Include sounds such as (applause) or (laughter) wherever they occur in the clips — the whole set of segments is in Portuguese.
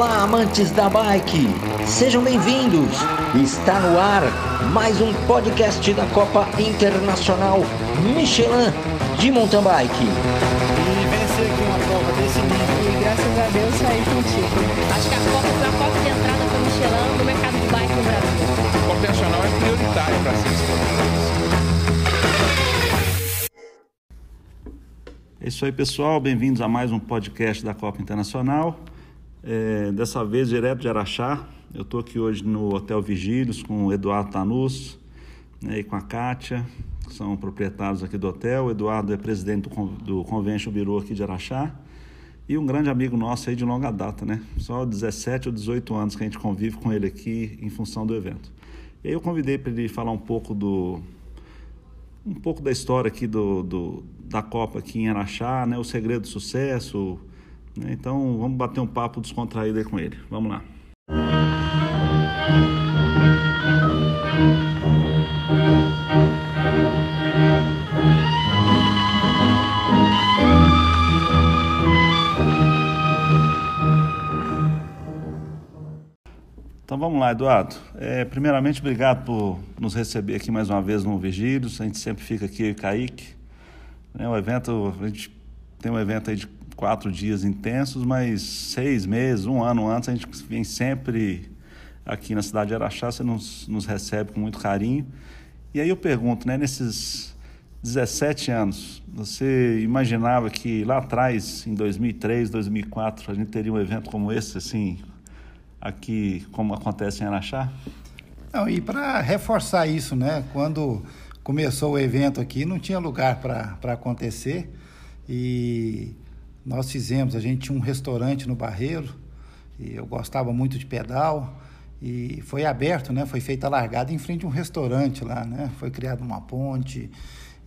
Olá, amantes da bike! Sejam bem-vindos! Está no ar mais um podcast da Copa Internacional Michelin de Mountain Bike. E vencer aqui uma prova desse nível. E graças a Deus saí contigo. Acho que a Copa foi a porta de entrada para o Michelin no mercado de bike no Brasil. A Copa é prioritária para ser É isso aí, pessoal. Bem-vindos a mais um podcast da Copa Internacional. É, dessa vez, direto de Araxá. Eu estou aqui hoje no Hotel Vigílios com o Eduardo Tanus né, e com a Kátia, que são proprietários aqui do hotel. O Eduardo é presidente do, do Convention Bureau aqui de Araxá. E um grande amigo nosso aí de longa data, né? Só 17 ou 18 anos que a gente convive com ele aqui em função do evento. E aí eu convidei para ele falar um pouco do, um pouco da história aqui do, do, da Copa aqui em Araxá, né? O segredo do sucesso. Né? Então vamos bater um papo descontraído aí com ele. Vamos lá. Então vamos lá, Eduardo. É, primeiramente, obrigado por nos receber aqui mais uma vez no Vigílios. A gente sempre fica aqui, Kaique. É um evento, a gente tem um evento aí de quatro dias intensos, mas seis meses, um ano antes, a gente vem sempre aqui na cidade de Araxá, você nos, nos recebe com muito carinho. E aí eu pergunto, né, nesses 17 anos, você imaginava que lá atrás, em 2003, 2004, a gente teria um evento como esse, assim, aqui como acontece em Araxá? Não, e para reforçar isso, né? Quando começou o evento aqui, não tinha lugar para acontecer e nós fizemos, a gente tinha um restaurante no Barreiro e eu gostava muito de pedal e foi aberto, né? Foi feita a largada em frente a um restaurante lá, né? Foi criada uma ponte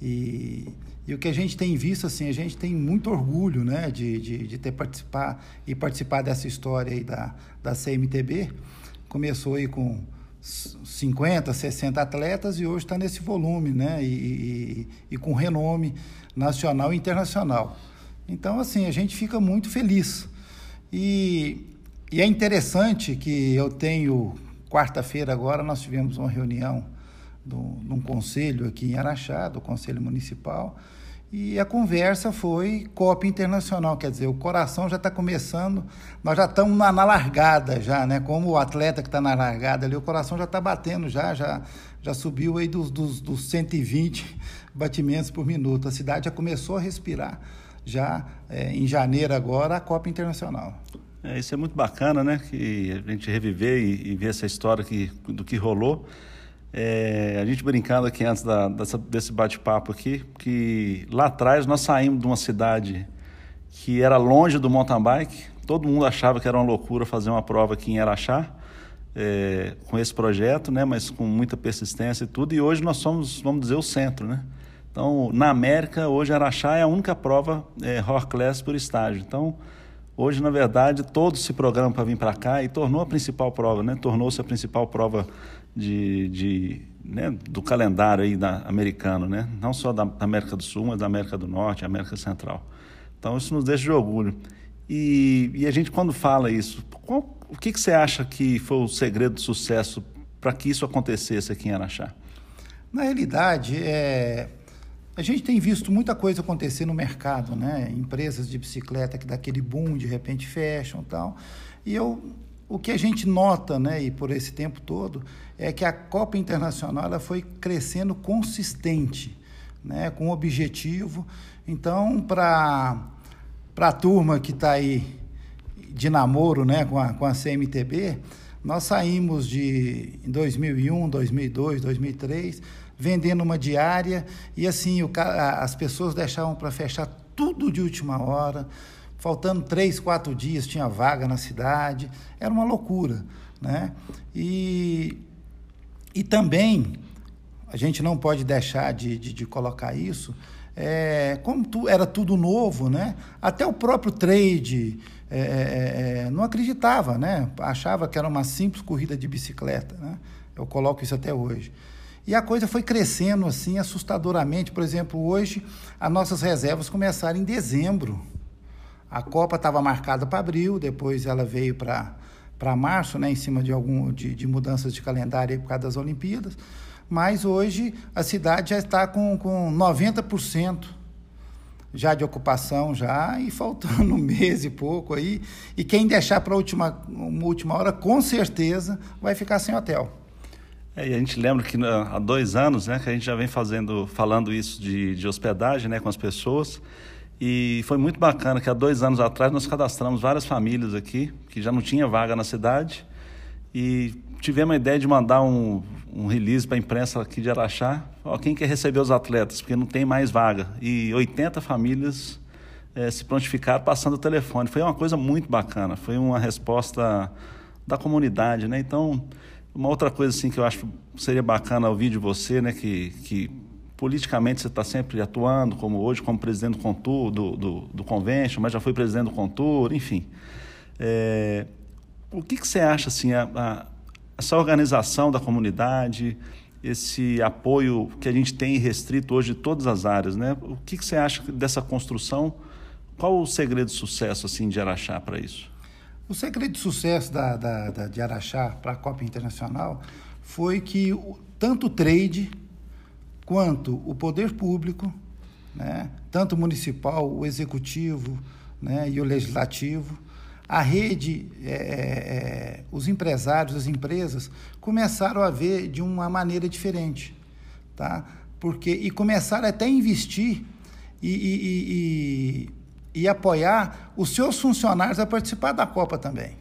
e, e o que a gente tem visto, assim, a gente tem muito orgulho, né? De, de, de ter participar e participar dessa história aí da, da CMTB. Começou aí com 50, 60 atletas e hoje está nesse volume, né? E, e, e, com renome nacional e internacional. Então, assim, a gente fica muito feliz. E, e é interessante que eu tenho, quarta-feira agora, nós tivemos uma reunião de um conselho aqui em Araxá, do Conselho Municipal, e a conversa foi Copa Internacional, quer dizer, o coração já está começando, nós já estamos na, na, largada já, né? Como o atleta que está na largada ali, o coração já está batendo já, já, já subiu aí dos, dos, dos 120 batimentos por minuto. A cidade já começou a respirar já é, em janeiro agora a Copa Internacional. É, isso é muito bacana, né? Que a gente reviver e, e ver essa história que, do que rolou. É, a gente brincando aqui antes da, dessa, desse bate-papo aqui, que lá atrás nós saímos de uma cidade que era longe do mountain bike, todo mundo achava que era uma loucura fazer uma prova aqui em Araxá, é, com esse projeto, né, mas com muita persistência e tudo, e hoje nós somos, vamos dizer, o centro, né? Então, na América, hoje Araxá é a única prova é, Horse Class por estágio. Então, hoje, na verdade, todos se programam para vir para cá e tornou a principal prova, né? Tornou-se a principal prova de, de né, do calendário aí da, americano, né? não só da América do Sul, mas da América do Norte, América Central. Então isso nos deixa de orgulho. E, e a gente quando fala isso, qual, o que, que você acha que foi o segredo do sucesso para que isso acontecesse aqui em Araxá? Na realidade, é, a gente tem visto muita coisa acontecer no mercado, né? Empresas de bicicleta que daquele boom de repente fecham e tal. E eu o que a gente nota, né, e por esse tempo todo, é que a Copa Internacional ela foi crescendo consistente, né, com objetivo. Então, para a turma que está aí de namoro né, com, a, com a CMTB, nós saímos de em 2001, 2002, 2003, vendendo uma diária e assim o, as pessoas deixavam para fechar tudo de última hora faltando três, quatro dias, tinha vaga na cidade, era uma loucura. Né? E, e também, a gente não pode deixar de, de, de colocar isso, é, como tu, era tudo novo, né? até o próprio trade é, é, é, não acreditava, né? achava que era uma simples corrida de bicicleta. Né? Eu coloco isso até hoje. E a coisa foi crescendo assim assustadoramente. Por exemplo, hoje as nossas reservas começaram em dezembro a Copa estava marcada para abril, depois ela veio para para março, né, em cima de algum de, de mudanças de calendário por causa das Olimpíadas. Mas hoje a cidade já está com, com 90% já de ocupação já e faltando (laughs) um mês e pouco aí. E quem deixar para última, uma última hora, com certeza vai ficar sem hotel. É, e a gente lembra que né, há dois anos, né, que a gente já vem fazendo, falando isso de, de hospedagem, né, com as pessoas. E foi muito bacana que há dois anos atrás nós cadastramos várias famílias aqui que já não tinha vaga na cidade e tivemos a ideia de mandar um, um release para a imprensa aqui de Araxá. Ó, quem quer receber os atletas? Porque não tem mais vaga. E 80 famílias é, se prontificaram passando o telefone. Foi uma coisa muito bacana. Foi uma resposta da comunidade, né? Então, uma outra coisa assim que eu acho seria bacana ouvir de você, né? Que, que politicamente você está sempre atuando, como hoje, como presidente do Contur, do, do, do Convention, mas já foi presidente do Contur, enfim. É, o que, que você acha, assim, a, a, essa organização da comunidade, esse apoio que a gente tem restrito hoje de todas as áreas, né? O que, que você acha dessa construção? Qual o segredo de sucesso, assim, de Araxá para isso? O segredo de sucesso da, da, da de Araxá para a Copa Internacional foi que tanto o trade quanto o poder público, né, tanto o municipal, o executivo né, e o legislativo, a rede, é, é, é, os empresários, as empresas começaram a ver de uma maneira diferente, tá? Porque e começaram até a investir e, e, e, e apoiar os seus funcionários a participar da Copa também.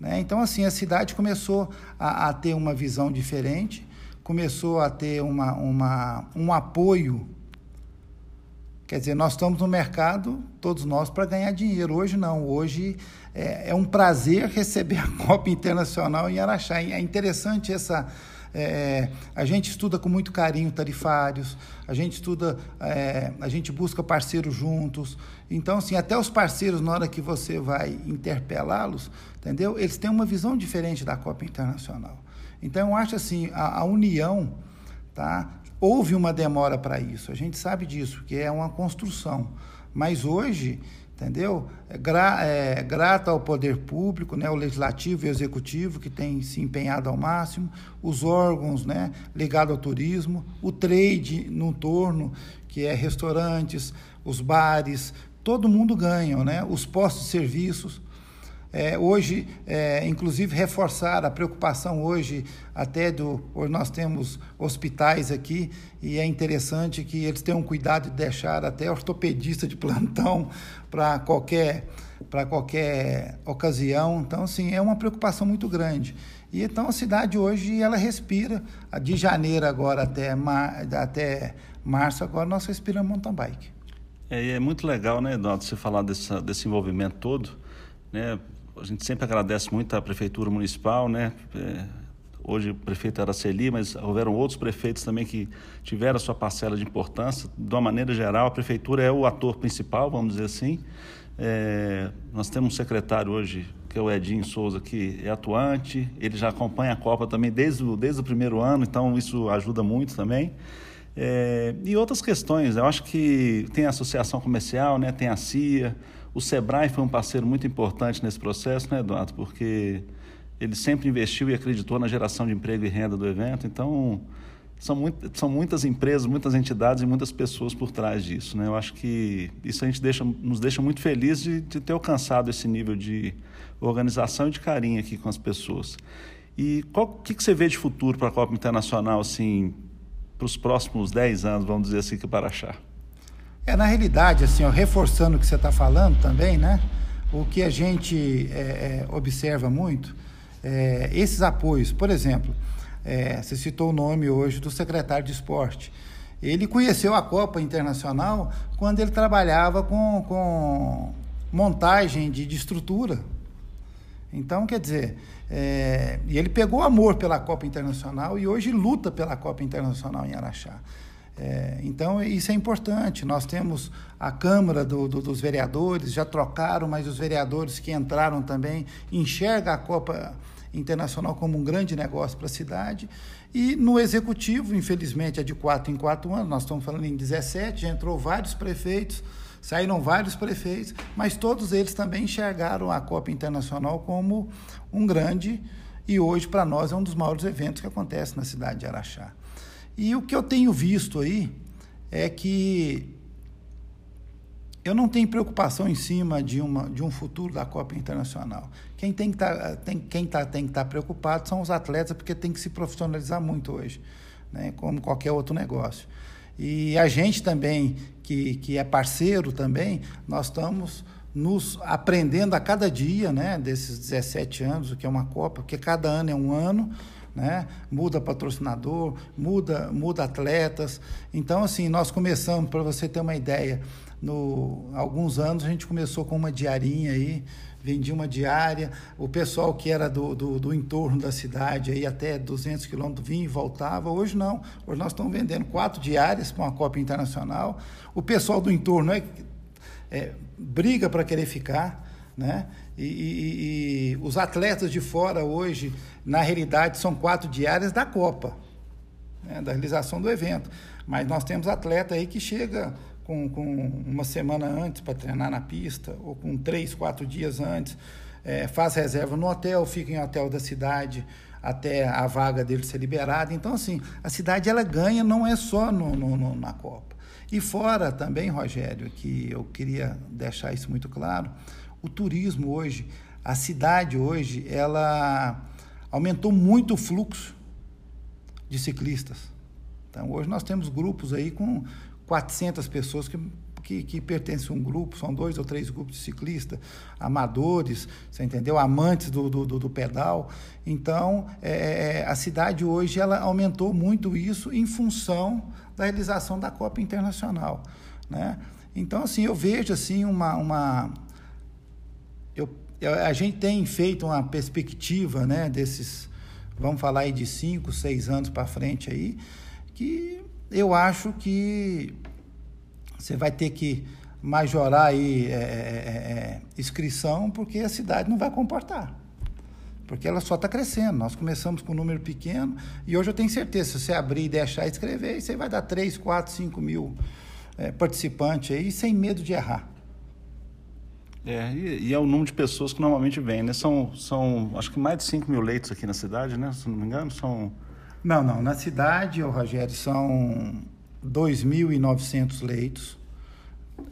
Né? Então, assim, a cidade começou a, a ter uma visão diferente, começou a ter uma, uma, um apoio Quer dizer, nós estamos no mercado, todos nós, para ganhar dinheiro. Hoje não, hoje é, é, um prazer receber a (laughs) Copa Internacional em Araxá. É interessante essa. É, a gente estuda com muito carinho tarifários, a gente estuda, é, a gente busca parceiros juntos. Então, assim, até os parceiros, na hora que você vai interpelá-los, entendeu? Eles têm uma visão diferente da Copa Internacional. Então, eu acho assim, a, a união, tá? Houve uma demora para isso, a gente sabe disso, que é uma construção. Mas hoje, entendeu? É, gra, é, grata ao poder público, né, o legislativo e executivo, que tem se empenhado ao máximo, os órgãos né, ligados ao turismo, o trade no entorno, que é restaurantes, os bares, todo mundo ganha, né? os postos de serviços. É, hoje, é, inclusive, reforçar a preocupação hoje, até do. Nós temos hospitais aqui e é interessante que eles tenham cuidado de deixar até ortopedista de plantão (laughs) para qualquer, para qualquer ocasião. Então, assim, é uma preocupação muito grande. E então a cidade hoje ela respira, de janeiro agora até, mar, até março, agora nós respiramos mountain bike. É, é muito legal, né, Eduardo, você falar desse envolvimento todo, né? A gente sempre agradece muito à Prefeitura Municipal, né? É, hoje o prefeito era Celi, mas houveram outros prefeitos também que tiveram a sua parcela de importância. De uma maneira geral, a Prefeitura é o ator principal, vamos dizer assim. É, nós temos um secretário hoje, que é o Edinho Souza, que é atuante, ele já acompanha a Copa também desde o, desde o primeiro ano, então isso ajuda muito também. É, e outras questões, eu acho que tem a associação comercial, né, tem a CIA, o Sebrae foi um parceiro muito importante nesse processo, né, Eduardo? Porque ele sempre investiu e acreditou na geração de emprego e renda do evento. Então, são, muito, são muitas empresas, muitas entidades e muitas pessoas por trás disso. Né? Eu acho que isso a gente deixa, nos deixa muito felizes de, de ter alcançado esse nível de organização e de carinho aqui com as pessoas. E o que, que você vê de futuro para a Copa Internacional, assim, para os próximos 10 anos, vamos dizer assim, que para achar? É, na realidade, assim, ó, reforçando o que você está falando também, né? O que a gente é, é, observa muito, é, esses apoios, por exemplo, é, você citou o nome hoje do secretário de esporte. Ele conheceu a Copa Internacional quando ele trabalhava com, com montagem de, de estrutura. Então, quer dizer, é, e ele pegou amor pela Copa Internacional e hoje luta pela Copa Internacional em Araxá. É, então, isso é importante. Nós temos a Câmara do, do, dos Vereadores, já trocaram, mas os vereadores que entraram também enxergam a Copa Internacional como um grande negócio para a cidade. E no Executivo, infelizmente, é de quatro em quatro anos, nós estamos falando em 17, já entrou vários prefeitos, Saíram vários prefeitos, mas todos eles também enxergaram a Copa Internacional como um grande e hoje para nós é um dos maiores eventos que acontece na cidade de Araxá. E o que eu tenho visto aí é que eu não tenho preocupação em cima de, uma, de um futuro da Copa Internacional. Quem tem que tá, quem tá, estar tá preocupado são os atletas, porque tem que se profissionalizar muito hoje, né? como qualquer outro negócio. E a gente também, que, que é parceiro também, nós estamos nos aprendendo a cada dia, né, desses 17 anos, o que é uma Copa, porque cada ano é um ano, né? Muda patrocinador, muda, muda atletas. Então, assim, nós começamos, para você ter uma ideia, no alguns anos a gente começou com uma diarinha aí, vendia uma diária, o pessoal que era do, do, do entorno da cidade aí até 200 quilômetros vinha e voltava, hoje não, hoje nós estamos vendendo quatro diárias para uma Copa Internacional, o pessoal do entorno é, é briga para querer ficar, né? E, e, e, os atletas de fora hoje, na realidade, são quatro diárias da Copa, né? da realização do evento. Mas nós temos atleta aí que chega com, com uma semana antes para treinar na pista, ou com três, quatro dias antes, é, faz reserva no hotel, fica em hotel da cidade até a vaga dele ser liberada. Então, assim, a cidade ela ganha não é só no, no, no, na Copa. E fora também, Rogério, que eu queria deixar isso muito claro, o turismo hoje, a cidade hoje, ela aumentou muito o fluxo de ciclistas. Então, hoje nós temos grupos aí com 400 pessoas que, que, que, pertencem a um grupo, são dois ou três grupos de ciclistas, amadores, você entendeu? Amantes do, do, do pedal. Então, é, é, a cidade hoje ela aumentou muito isso em função da realização da Copa Internacional, né? Então, assim, eu vejo assim uma, uma eu, a gente tem feito uma perspectiva, né, desses, vamos falar aí de cinco, seis anos para frente aí, que eu acho que você vai ter que majorar aí é, é, é, é, inscrição, porque a cidade não vai comportar. Porque ela só está crescendo. Nós começamos com um número pequeno e hoje eu tenho certeza, se você abrir e deixar escrever, você vai dar 3, 4, 5 mil é, participantes aí sem medo de errar. É, e, e, é o número de pessoas que normalmente vêm, né? São, são acho que mais de 5 mil leitos aqui na cidade, né? Se não me engano, são não, não. Na cidade, oh, Rogério, são 2.900 leitos.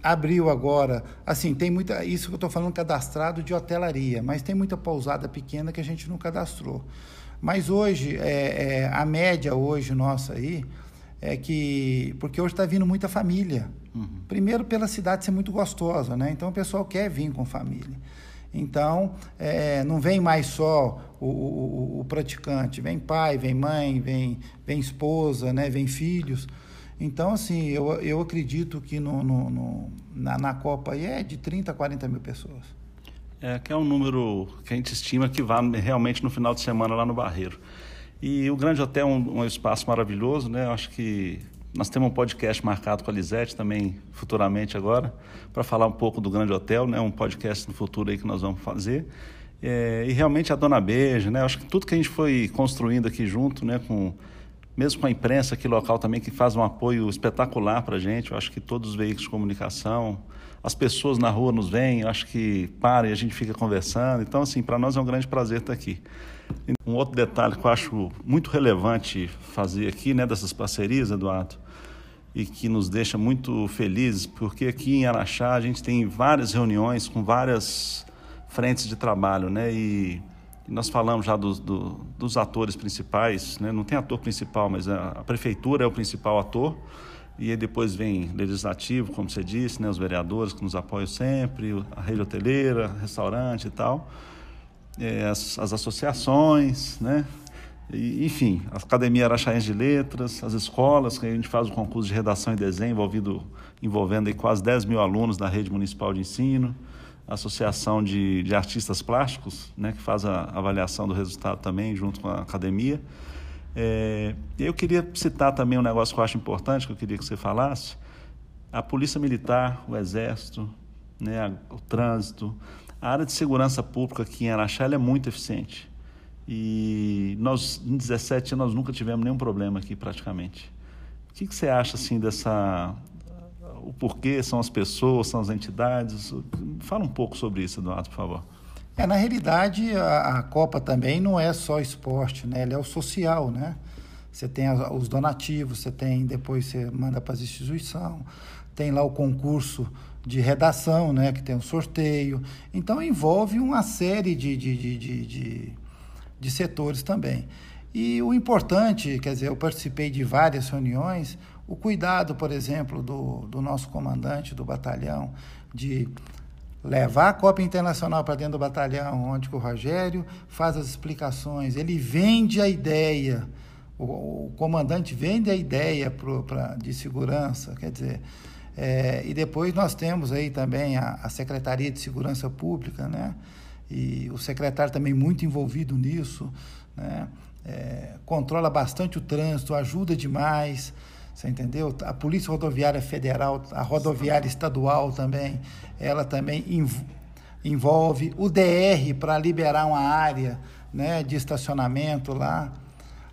Abriu agora, assim, tem muita. Isso que eu estou falando cadastrado de hotelaria, mas tem muita pousada pequena que a gente não cadastrou. Mas hoje, é, é, a média hoje nossa aí é que. Porque hoje está vindo muita família. Uhum. Primeiro, pela cidade ser muito gostosa, né? Então o pessoal quer vir com família. Então, é, não vem mais só o, o, o, praticante, vem pai, vem mãe, vem, vem esposa, né, vem filhos. Então, assim, eu, eu acredito que no, no, no na, na, Copa aí é de 30 a 40 mil pessoas. É, que é um número que a gente estima que vá realmente no final de semana lá no Barreiro. E o Grande Hotel é um, um espaço maravilhoso, né? Acho que nós temos um podcast marcado com a Lisete também futuramente agora, para falar um pouco do Grande Hotel, né? um podcast no futuro aí que nós vamos fazer. É, e realmente a Dona Beija, né? acho que tudo que a gente foi construindo aqui junto, né? com, mesmo com a imprensa aqui local também, que faz um apoio espetacular para a gente, eu acho que todos os veículos de comunicação, as pessoas na rua nos veem, acho que param e a gente fica conversando. Então, assim, para nós é um grande prazer estar aqui. Um outro detalhe que eu acho muito relevante fazer aqui, né, dessas parcerias, Eduardo, e que nos deixa muito felizes, porque aqui em Araxá a gente tem várias reuniões com várias frentes de trabalho, né, e, nós falamos já do, do, dos atores principais, né, não tem ator principal, mas a, a prefeitura é o principal ator, e aí depois vem legislativo, como você disse, né, os vereadores que nos apoiam sempre, a rede hoteleira, restaurante e tal é, as, as, associações, né? E, enfim, a Academia Araxaense de Letras, as escolas, que a gente faz o concurso de redação e desenho envolvido, envolvendo aí quase 10 mil alunos da rede municipal de ensino, a Associação de, de Artistas Plásticos, né, que faz a avaliação do resultado também, junto com a academia. É, eu queria citar também um negócio que eu acho importante, que eu queria que você falasse. A Polícia Militar, o Exército, né, o trânsito, a área de segurança pública aqui em Araxá é muito eficiente. E nós, em 17 anos, nós nunca tivemos nenhum problema aqui praticamente. O que, que você acha assim dessa o porquê, são as pessoas, são as entidades. Fala um pouco sobre isso, Eduardo, por favor. É, na realidade, a, a Copa também não é só esporte, né? Ela é o social, né? Você tem os donativos, você tem, depois você manda para as instituições, tem lá o concurso de redação, né? Que tem um sorteio. Então envolve uma série de, de, de, de, de, de setores também. E o importante, quer dizer, eu participei de várias reuniões, o cuidado, por exemplo, do, do nosso comandante do batalhão, de levar a Copa Internacional para dentro do batalhão, onde o Rogério faz as explicações, ele vende a ideia, o, o comandante vende a ideia pro, pra, de segurança, quer dizer, é, e depois nós temos aí também a, a, Secretaria de Segurança Pública, né? E o secretário também muito envolvido nisso, né? É, controla bastante o trânsito, ajuda demais. Você entendeu? A Polícia Rodoviária Federal, a Rodoviária Estadual também, ela também envolve o DR para liberar uma área né, de estacionamento lá,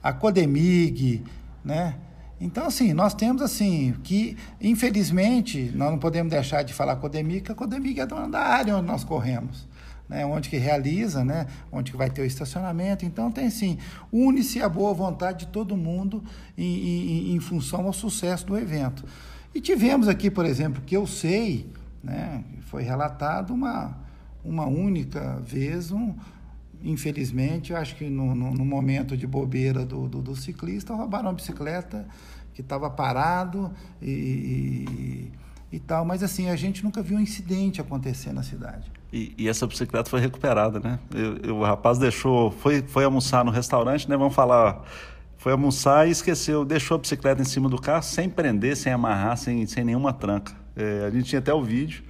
a Codemig, né? Então, assim, nós temos, assim, que, infelizmente, nós não podemos deixar de falar Codemig, porque a Codemig é dona da área onde nós corremos né, onde que realiza, né, onde que vai ter o estacionamento. Então tem sim, une-se a boa vontade de todo mundo em, em, em, função ao sucesso do evento. E tivemos aqui, por exemplo, que eu sei, né, foi relatado uma, uma única vez, um, infelizmente, acho que no, no, no momento de bobeira do, do, do, ciclista, roubaram uma bicicleta que estava parado e, e, e tal, mas assim, a gente nunca viu um incidente acontecer na cidade. E, e, essa bicicleta foi recuperada, né? Eu, eu, o rapaz deixou, foi, foi almoçar no restaurante, né? Vamos falar, foi almoçar e esqueceu, deixou a bicicleta em cima do carro sem prender, sem amarrar, sem, sem nenhuma tranca. É, a gente tinha até o vídeo.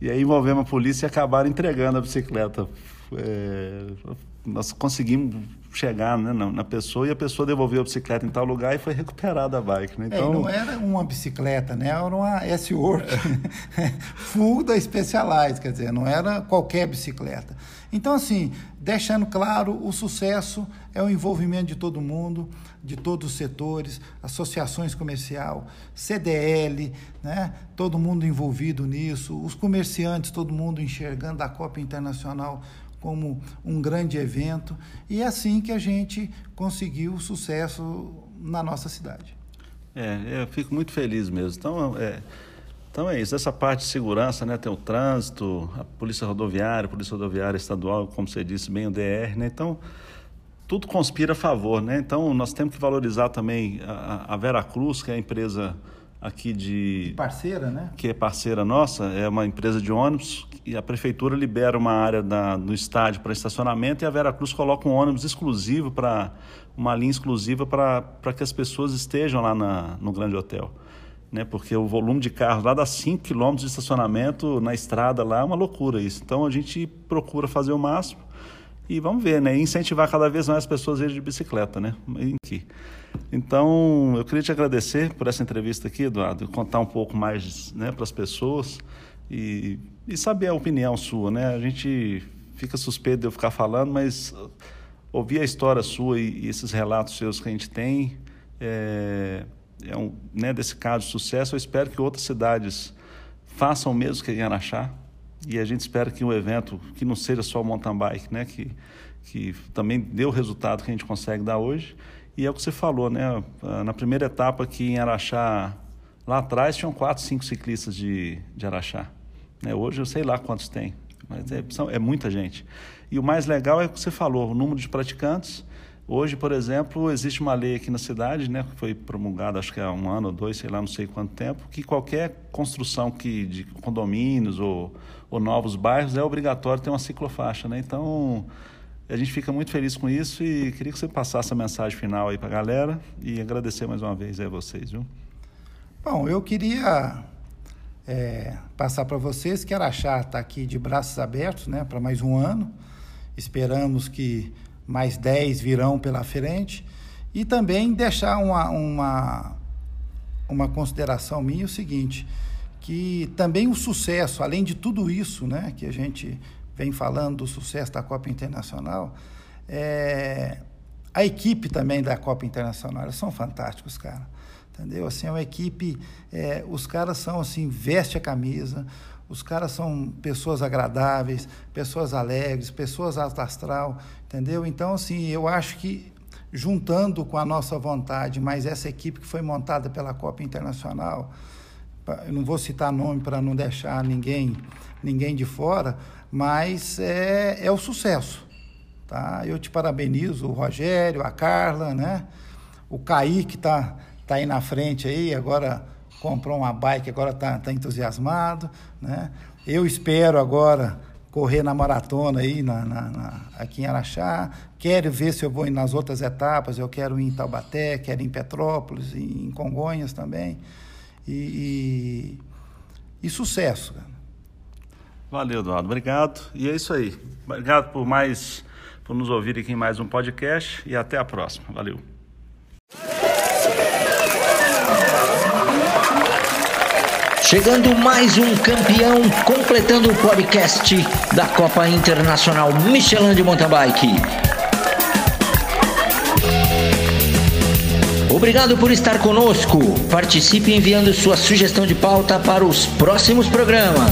E aí envolvemos a polícia e acabaram entregando a bicicleta. É, nós conseguimos chegar né, na, na, pessoa e a pessoa devolveu a bicicleta em tal lugar e foi recuperada a bike. Né? Então... É, não era uma bicicleta, né? era uma S-Work (laughs) full da Specialized, quer dizer, não era qualquer bicicleta. Então, assim, deixando claro, o sucesso é o envolvimento de todo mundo, de todos os setores, associações comercial, CDL, né? todo mundo envolvido nisso, os comerciantes, todo mundo enxergando a Copa Internacional como um grande evento e é assim que a gente conseguiu sucesso na nossa cidade. É, eu fico muito feliz mesmo. Então, é, então é isso. Essa parte de segurança, né? Tem o trânsito, a polícia rodoviária, a polícia rodoviária estadual, como você disse bem, o DR, né? Então, tudo conspira a favor, né? Então, nós temos que valorizar também a, a Vera Cruz, que é a empresa aqui de parceira, né? Que é parceira nossa, é uma empresa de ônibus e a prefeitura libera uma área da, no estádio para estacionamento e a Veracruz coloca um ônibus exclusivo para uma linha exclusiva para que as pessoas estejam lá na, no grande hotel. Né? Porque o volume de carros lá dá 5 quilômetros de estacionamento na estrada lá, é uma loucura isso. Então a gente procura fazer o máximo e vamos ver, né? Incentivar cada vez mais as pessoas a irem de bicicleta, né? Então, eu queria te agradecer por essa entrevista aqui, Eduardo, contar um pouco mais né, para as pessoas e, e saber a opinião sua, né? A gente fica suspeito de eu ficar falando, mas ouvir a história sua e, e esses relatos seus que a gente tem é, é um, né, desse caso de sucesso. Eu espero que outras cidades façam o mesmo que em Araxá e a gente espera que um evento que não seja só mountain bike, né, que que também deu o resultado que a gente consegue dar hoje. E é o que você falou, né? Na primeira etapa aqui em Araxá, lá atrás tinham quatro, cinco ciclistas de, de Araxá. Né? Hoje eu sei lá quantos tem, mas é, são, é muita gente. E o mais legal é o que você falou, o número de praticantes. Hoje, por exemplo, existe uma lei aqui na cidade, né, que foi promulgada acho que há um ano ou dois, sei lá, não sei quanto tempo, que qualquer construção que, de condomínios ou, ou novos bairros é obrigatório ter uma ciclofaixa. Né? Então, a gente fica muito feliz com isso e queria que você passasse a mensagem final aí para a galera e agradecer mais uma vez a vocês, viu? Bom, eu queria é, passar para vocês que Araxá está aqui de braços abertos né, para mais um ano. Esperamos que mais 10 virão pela frente. E também deixar uma, uma, uma consideração minha o seguinte, que também o sucesso, além de tudo isso né, que a gente vem falando do sucesso da Copa Internacional, é, a equipe também da Copa Internacional, eles são fantásticos, cara. entendeu? Assim, é uma equipe, é, os caras são assim, veste a camisa, os caras são pessoas agradáveis, pessoas alegres, pessoas alto astral, entendeu? Então, assim, eu acho que juntando com a nossa vontade, mas essa equipe que foi montada pela Copa Internacional, eu não vou citar nome para não deixar ninguém, ninguém de fora, mas é, é o sucesso. Tá? Eu te parabenizo, o Rogério, a Carla, né? o Kaique está tá aí na frente aí, agora comprou uma bike, agora está tá entusiasmado. Né? Eu espero agora correr na maratona aí na, na, na, aqui em Araxá. Quero ver se eu vou nas outras etapas. Eu quero ir em Taubaté, quero ir em Petrópolis, em Congonhas também. E, e, e sucesso. Valeu, Eduardo. Obrigado. E é isso aí. Obrigado por mais por nos ouvir aqui em mais um podcast e até a próxima. Valeu. Chegando mais um campeão, completando o podcast da Copa Internacional Michelin de Mountain Bike. Obrigado por estar conosco. Participe enviando sua sugestão de pauta para os próximos programas.